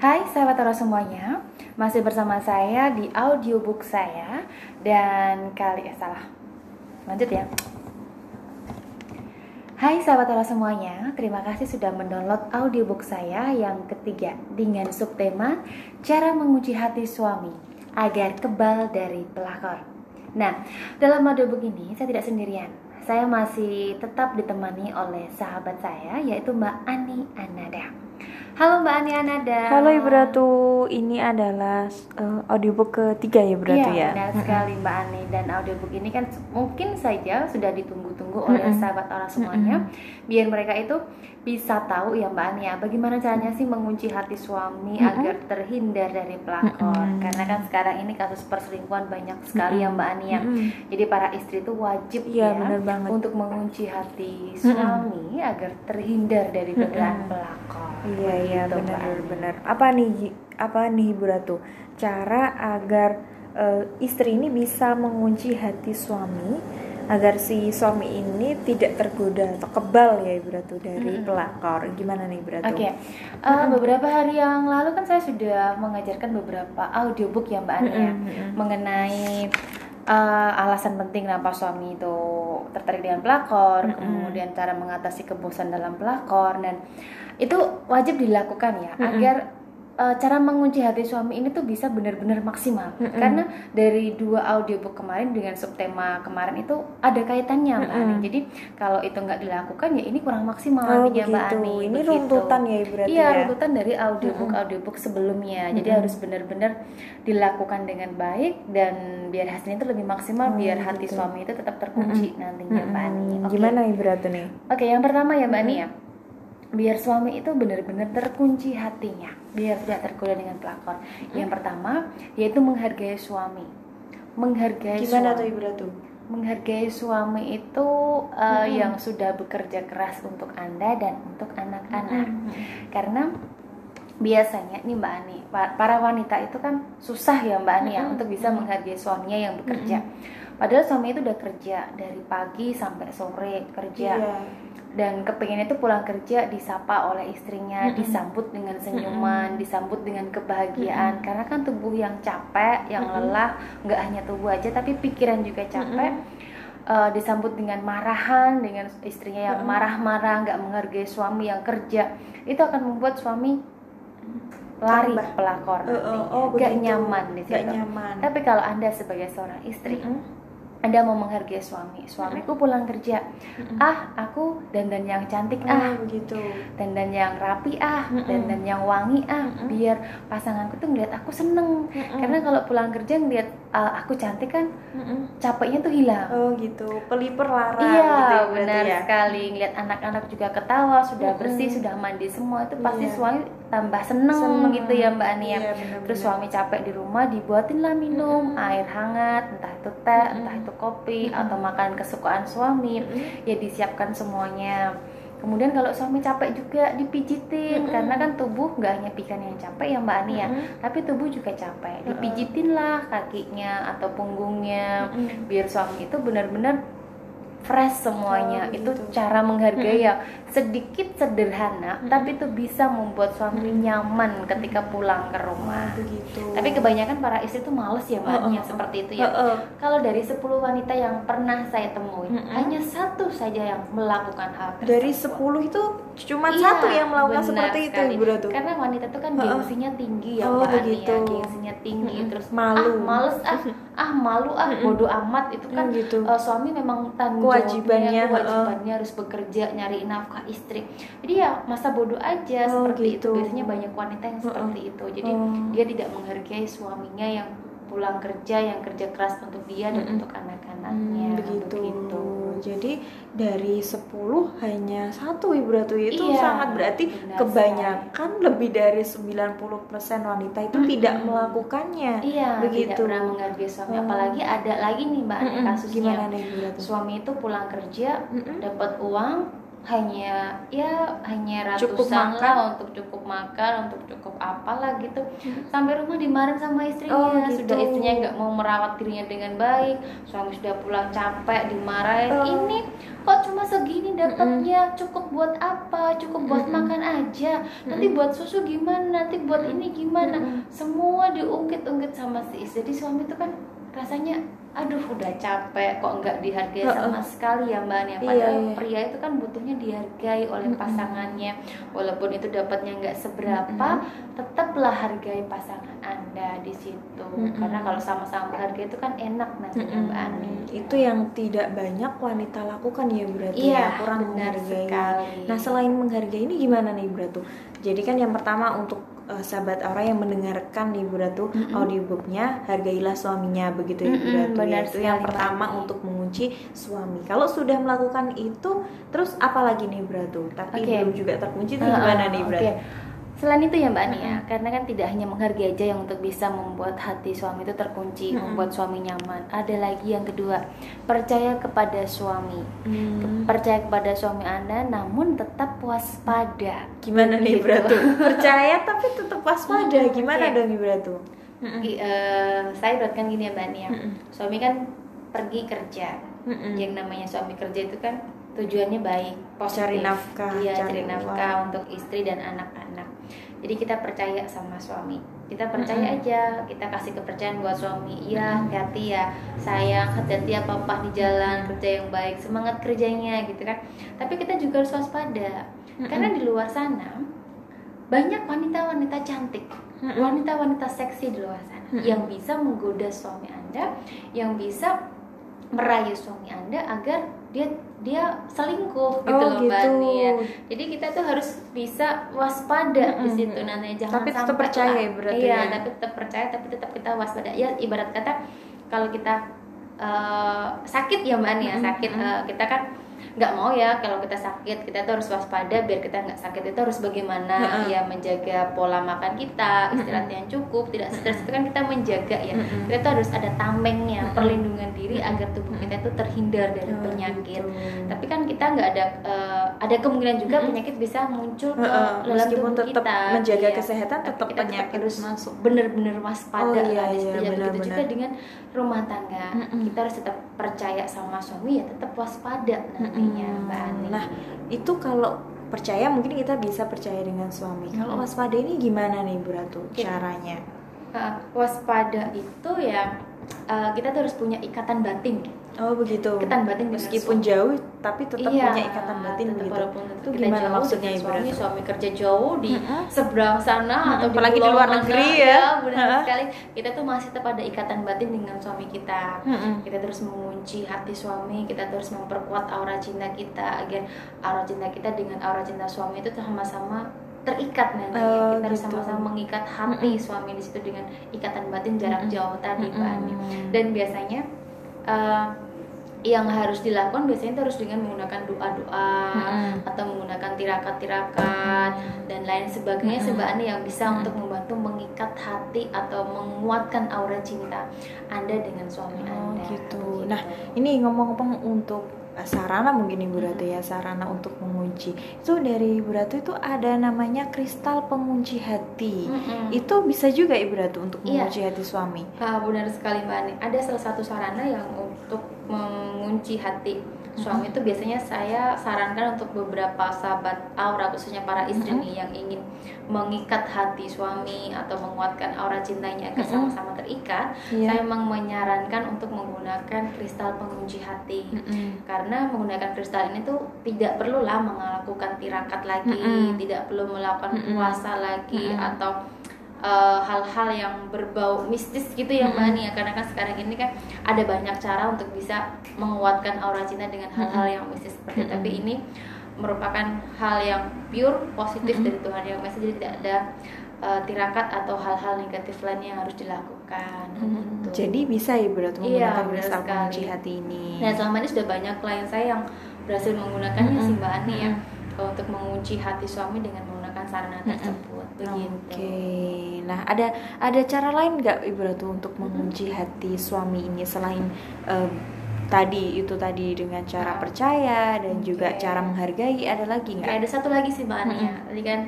Hai sahabat Toro semuanya, masih bersama saya di audiobook saya dan kali eh salah. Lanjut ya. Hai sahabat Toro semuanya, terima kasih sudah mendownload audiobook saya yang ketiga dengan subtema Cara Menguji Hati Suami agar kebal dari pelakor. Nah, dalam audiobook ini saya tidak sendirian. Saya masih tetap ditemani oleh sahabat saya yaitu Mbak Ani Anada. Halo Mbak Ani Anada. Halo Ibu Ratu, ini adalah uh, audiobook ketiga ya berarti Iya, ya? benar sekali Mbak Ani dan audiobook ini kan mungkin saja sudah ditunggu-tunggu oleh Mm-mm. sahabat orang semuanya biar mereka itu bisa tahu ya Mbak Ani ya bagaimana caranya sih mengunci hati suami Mm-mm. agar terhindar dari pelakor Mm-mm. karena kan sekarang ini kasus perselingkuhan banyak sekali ya Mbak Ani ya Mm-mm. jadi para istri itu wajib Iya, ya benar banget. untuk mengunci hati suami agar terhindar dari godaan Mm-mm. pelakor Iya iya Begitu, Mbak benar Ani. benar. Apa nih apa nih Ibu Ratu? Cara agar eh, istri ini bisa mengunci hati suami agar si suami ini tidak tergoda atau kebal ya Ibu Ratu dari Mm-mm. pelakor. Gimana nih Ibu Ratu? Oke, eh, beberapa hari yang lalu kan saya sudah mengajarkan beberapa audiobook ya Mbak Ani ya Mm-mm, mm-mm. mengenai eh, alasan penting kenapa suami itu tertarik dengan pelakor, Mm-mm. kemudian cara mengatasi kebosan dalam pelakor dan itu wajib dilakukan ya Mm-mm. agar eh, cara mengunci hati suami ini tuh bisa benar-benar maksimal Mm-mm. karena dari dua audiobook kemarin dengan subtema kemarin itu ada kaitannya Mbak Ani. Mm-mm. Jadi kalau itu nggak dilakukan ya ini kurang maksimal Oh nantinya Mbak. Ani. Ini Begitu. runtutan ya Ratu Iya, ya? runtutan dari audiobook audiobook sebelumnya. Jadi Mm-mm. harus benar-benar dilakukan dengan baik dan biar hasilnya itu lebih maksimal, Oh, biar hati gitu. suami itu tetap terkunci nantinya Mbak Ani. Oke. Gimana Ibu Ratu nih? Oke, yang pertama ya Mbak Ani ya. Biar suami itu benar-benar terkunci hatinya, biar tidak tergoda dengan pelakor. Yang pertama yaitu menghargai suami. Menghargai Gimana suami tuh Ibu Ratu? menghargai suami itu uh, yang sudah bekerja keras untuk anda dan untuk anak-anak karena biasanya nih mbak Ani pa- para wanita itu kan susah ya mbak Ani ya Mm-mm. untuk bisa menghargai suaminya yang bekerja padahal suami itu udah kerja dari pagi sampai sore kerja Iya. Dan kepengen itu pulang kerja disapa oleh istrinya, Mm-mm. disambut dengan senyuman, disambut dengan kebahagiaan. Karena kan tubuh yang capek, yang Mm-mm. lelah, nggak hanya tubuh aja, tapi pikiran juga capek. Eh, disambut dengan marahan, dengan istrinya yang marah-marah, nggak menghargai suami yang kerja, itu akan membuat suami lari pelakor, oh, nantinya. oh, begitu. nyaman di situ. nyaman. Tapi kalau anda sebagai seorang istri, Mm-mm. Anda mau menghargai suami, suamiku pulang kerja, ah aku dandan yang cantik Oh, ah begitu. dandan yang rapi ah. Dandan yang wangi ah. Biar pasanganku tuh ngeliat aku seneng. Karena kalau pulang kerja ngeliat uh, aku cantik kan Mm-mm. capeknya tuh hilang Oh gitu, peliper larang iya gitu ya, berarti benar ya. sekali ngeliat anak-anak juga ketawa sudah Mm-mm. bersih sudah mandi semua itu pasti Iya. suami tambah seneng, Seneng. gitu ya mbak Ani ya Iya, terus suami capek di rumah dibuatinlah minum Mm-mm. air hangat entah itu teh Mm-mm. entah itu kopi Mm-mm. atau makan kesukaan suami Mm-mm. ya disiapkan semuanya kemudian kalau suami capek juga dipijitin Mm-mm. karena kan tubuh nggak hanya pikan yang capek ya mbak Ani ya Mm-mm. tapi tubuh juga capek dipijitin lah kakinya atau punggungnya Mm-mm. biar suami itu benar-benar fresh semuanya Oh, itu cara menghargai yang sedikit sederhana Mm-mm. tapi itu bisa membuat suami nyaman ketika pulang ke rumah begitu. tapi kebanyakan para istri tuh males ya mbak Oh, oh, yang oh. seperti itu ya Heeh. kalau dari 10 wanita yang pernah saya temuin, Mm-mm. hanya satu saja yang melakukan hal tersebut. dari 10 itu cuma Iya, satu yang melakukan seperti itu sekali. Ibu Ratu. Karena wanita itu kan gengsinya tinggi ya, Oh, Mbak Ani begitu. ya. Gengsinya tinggi Mm-mm. terus Malu. ah males ah, ah malu ah, bodoh amat itu kan Hmm, gitu. eh, suami memang tanggung Kewajibannya, kewajibannya harus bekerja nyari nafkah istri. Jadi ya masa bodoh aja Oh, seperti gitu. itu. Biasanya banyak wanita yang seperti itu. Jadi Oh. dia tidak menghargai suaminya yang pulang kerja yang kerja keras untuk dia dan Mm-mm. untuk anak-anaknya Hmm, begitu. begitu. Jadi dari 10 hanya satu Ibu Ratu itu Iya, sangat berarti benar kebanyakan lebih dari 90% wanita itu Mm-mm. tidak melakukannya. Iya, Begitu. tidak pernah suami. Oh. Apalagi ada lagi nih mbak Mm-mm. kasusnya. Gimana nih Ibu Ratu? Suami itu pulang kerja Mm-mm. dapat uang hanya ya hanya Cukup ratusan makan. lah untuk cukup makan untuk cukup apalah gitu. Sampai rumah dimarahin sama istrinya. Oh, gitu. sudah istrinya nggak mau merawat dirinya dengan baik. Suami sudah pulang capek dimarahin. Oh. ini kok cuma segini dapatnya? Cukup buat apa? Cukup buat makan aja. Nanti buat susu gimana? Nanti buat ini gimana? Semua diungkit-ungkit sama si istri. Jadi suami itu kan rasanya aduh udah capek kok nggak dihargai Heeh. sama sekali ya mbak Nia Iya, padahal iya. pria itu kan butuhnya dihargai oleh pasangannya walaupun itu dapatnya nggak seberapa tetaplah hargai pasangan anda di situ karena kalau sama-sama hargai itu kan enak nantinya mbak Ani itu yang tidak banyak wanita lakukan ya berarti Iya, ya kurang benar menghargai. sekali. Nah selain menghargai ini gimana nih Bu Ratu? Jadi kan yang pertama untuk eh, sahabat Aura yang mendengarkan nih Bu Ratu audiobooknya hargailah suaminya begitu ya Bu Mm-mm, Ratu. benar. Itu yang pertama untuk mengunci suami. Kalau sudah melakukan itu terus apa lagi nih Bu Ratu? Tapi Oke. belum juga terkunci itu Ah, gimana nih Bu oke. Ratu? Selain itu ya Mbak Nia, karena kan tidak hanya menghargai aja yang untuk bisa membuat hati suami itu terkunci, membuat suami nyaman. Ada lagi yang kedua, percaya kepada suami. Hmm, Percaya kepada suami Anda namun tetap waspada. gimana nih Gitu. Ratu? Percaya tapi tetap waspada. Gimana Oke. dong nih Bu Ratu? I- eh, saya ibaratkan gini ya Mbak Nia. Mm-mm. Suami kan pergi kerja. Mm-mm. Yang namanya suami kerja itu kan tujuannya baik, positif. Cari nafkah, Iya, cari cari nafkah uang. untuk istri dan anak-anak. Jadi kita percaya sama suami. Kita percaya aja, kita kasih kepercayaan buat suami. Iya, hati ya, sayang, hati-hati ya papa di jalan, kerja yang baik, semangat kerjanya gitu kan. Tapi kita juga harus waspada. Karena di luar sana banyak wanita-wanita cantik, wanita-wanita seksi di luar sana yang bisa menggoda suami Anda, yang bisa merayu suami Anda agar dia dia selingkuh gitu Oh, loh Mbak gitu. Nia. Jadi kita tuh harus bisa waspada di Mm-mm. situ nantinya jangan Tapi tetap sampai percaya lah. berarti Iya, ya? tapi tetap percaya tapi tetap kita waspada. Ya ibarat kata kalau kita eh, sakit ya Mbak Nia, sakit eh, kita kan nggak mau ya kalau kita sakit kita tuh harus waspada biar kita nggak sakit itu harus bagaimana? Ya menjaga pola makan kita istirahat yang cukup tidak stres itu kan kita menjaga ya. Kita tuh harus ada tamengnya perlindungan diri agar tubuh kita itu terhindar dari Oh, penyakit. Gitu. tapi kan kita nggak ada eh, ada kemungkinan juga penyakit bisa muncul ke Heeh, dalam tubuh tetap kita. menjaga Iya. kesehatan, tetap kita penyakit. harus masuk. bener-bener waspada Oh, iya, iya, Ya, begitu. Benar-benar. juga dengan rumah tangga kita harus tetap percaya sama suami ya tetap waspada nantinya mbak Ani Nah, itu kalau percaya mungkin kita bisa percaya dengan suami. Kalau waspada ini gimana nih Bu Ratu caranya? Uh, waspada itu ya uh, kita tuh harus punya ikatan batin Oh begitu. Ikatan batin meskipun jauh tapi tetap Iya, punya ikatan batin begitu. walaupun Itu kita gimana jauh maksudnya Ibu suami suami kerja jauh di Mm-mm. seberang sana atau Mm-mm, apalagi di pulau luar negeri ya. benar Ha-ha. sekali kita tuh masih tetap ada ikatan batin dengan suami kita Mm-mm. kita terus mengunci hati suami kita terus memperkuat aura cinta kita agar aura cinta kita dengan aura cinta suami itu sama-sama terikat nanti Oh, kita harus gitu. sama-sama mengikat hati suami di situ dengan ikatan batin jarak jauh tadi Mbak Ani. dan biasanya eh, yang harus dilakukan biasanya itu harus dengan menggunakan doa-doa Mm-mm. atau menggunakan tirakat-tirakat dan lain sebagainya sebagainya yang bisa untuk membantu mengikat hati atau menguatkan aura cinta Anda dengan suami Oh Anda. gitu. Nah, ini ngomong-ngomong untuk uh, sarana mungkin Ibu Ratu ya, sarana untuk mengunci. Itu dari Ibu Ratu itu ada namanya kristal pengunci hati. Mm-mm. Itu bisa juga Ibu Ratu untuk Iya. mengunci hati suami. Ah, benar sekali Mbak Ani. Ada salah satu sarana yang untuk mengunci hati suami itu biasanya saya sarankan untuk beberapa sahabat aura khususnya para istri nih yang ingin mengikat hati suami atau menguatkan aura cintanya agar sama-sama terikat. Iya. Saya memang menyarankan untuk menggunakan kristal pengunci hati. Mm-mm. Karena menggunakan kristal ini tuh tidak perlulah melakukan tirakat lagi, Mm-mm. tidak perlu melakukan Mm-mm. puasa lagi Mm-mm. atau eh, hal-hal yang berbau mistis gitu ya Mbak Ani ya karena kan sekarang ini kan ada banyak cara untuk bisa menguatkan aura cinta dengan hal-hal yang mistis seperti itu. tapi ini merupakan hal yang pure positif dari Tuhan yang Maha jadi tidak ada eh, tirakat atau hal-hal negatif lain yang harus dilakukan. Gitu. Jadi bisa Ibu Ratu Iya, menggunakan pengunci hati ini. Nah selama ini sudah banyak klien saya yang berhasil menggunakannya sih Mbak Ani ya kalau untuk mengunci hati suami dengan menggunakan sarana tersebut begitu. Oke, nah ada ada cara lain nggak Ibu Ratu untuk mengunci hati suami ini selain eh, tadi itu tadi dengan cara percaya dan juga Oke. cara menghargai ada lagi nggak? ada satu lagi sih Mbak Ania. Tadi kan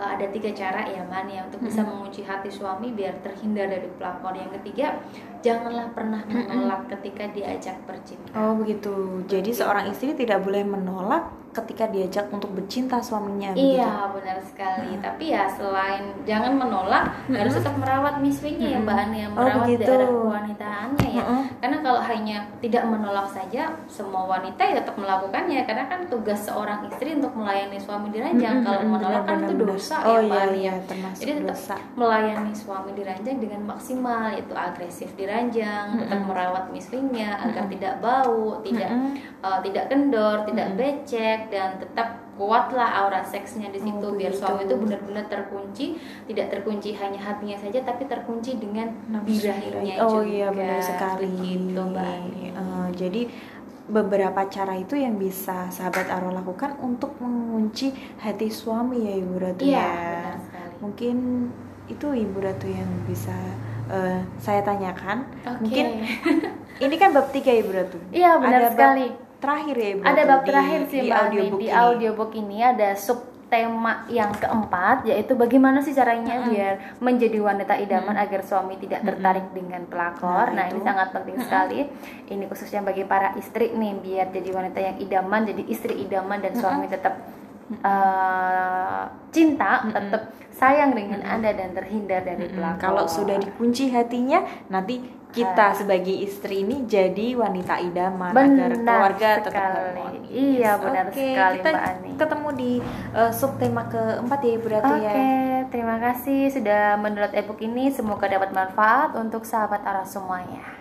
uh, ada tiga cara ya Mbak Ania untuk bisa mengunci hati suami biar terhindar dari pelakor. Yang ketiga, janganlah pernah menolak ketika diajak bercinta. Oh begitu. Jadi seorang istri tidak boleh menolak ketika diajak untuk bercinta suaminya. begitu? Iya benar sekali. Tapi ya selain jangan menolak, harus tetap merawat miswinya ya Mbak Ania, Oh, merawat begitu. daerah kewanitaannya ya. Mm-mm. Karena kalau hanya tidak menolak saja, semua wanita ya tetap melakukannya. Karena kan tugas seorang istri untuk melayani suami diranjang. Mm-mm, Kalau menolak kan itu dosa Oh ya Mbak iya Ania. iya termasuk Jadi tetap dosa. melayani suami diranjang dengan maksimal yaitu agresif diranjang, tetap merawat miswinya agar tidak bau, tidak Mm-mm. uh, tidak kendor, tidak becek dan tetap kuatlah aura seksnya di situ Oh, biar begitu. suami itu benar-benar terkunci, tidak terkunci hanya hatinya saja tapi terkunci dengan birahinya Oh juga. iya benar sekali. Begitu, Mbak. Eh, jadi beberapa cara itu yang bisa sahabat Aro lakukan untuk mengunci hati suami ya Ibu Ratu Iya, ya. benar sekali. Mungkin itu Ibu Ratu yang bisa eh, saya tanyakan. Oke. Mungkin ini kan bab tiga Ibu Ratu. Iya, benar Ada bab sekali. Terakhir ya Ibu ada bab di- terakhir sih di Mbak audiobook di ini. audiobook ini ada sub tema yang keempat yaitu bagaimana sih caranya biar menjadi wanita idaman agar suami tidak tertarik dengan pelakor. Nah, Nah, ini sangat penting sekali. Ini khususnya bagi para istri nih biar jadi wanita yang idaman, jadi istri idaman dan suami tetap eh, cinta, tetap sayang dengan Anda dan terhindar dari Mm, pelakor. Kalau sudah dikunci hatinya, nanti kita sebagai istri ini jadi wanita idaman agar Benar keluarga tetap sekali. harmonis. Iya, benar Oke, sekali, kita Mbak Ani. ketemu di eh, subtema keempat ya Ibu Ratu Oke, ya. terima kasih sudah mendownload ebook ini. Semoga dapat manfaat untuk sahabat arah semuanya.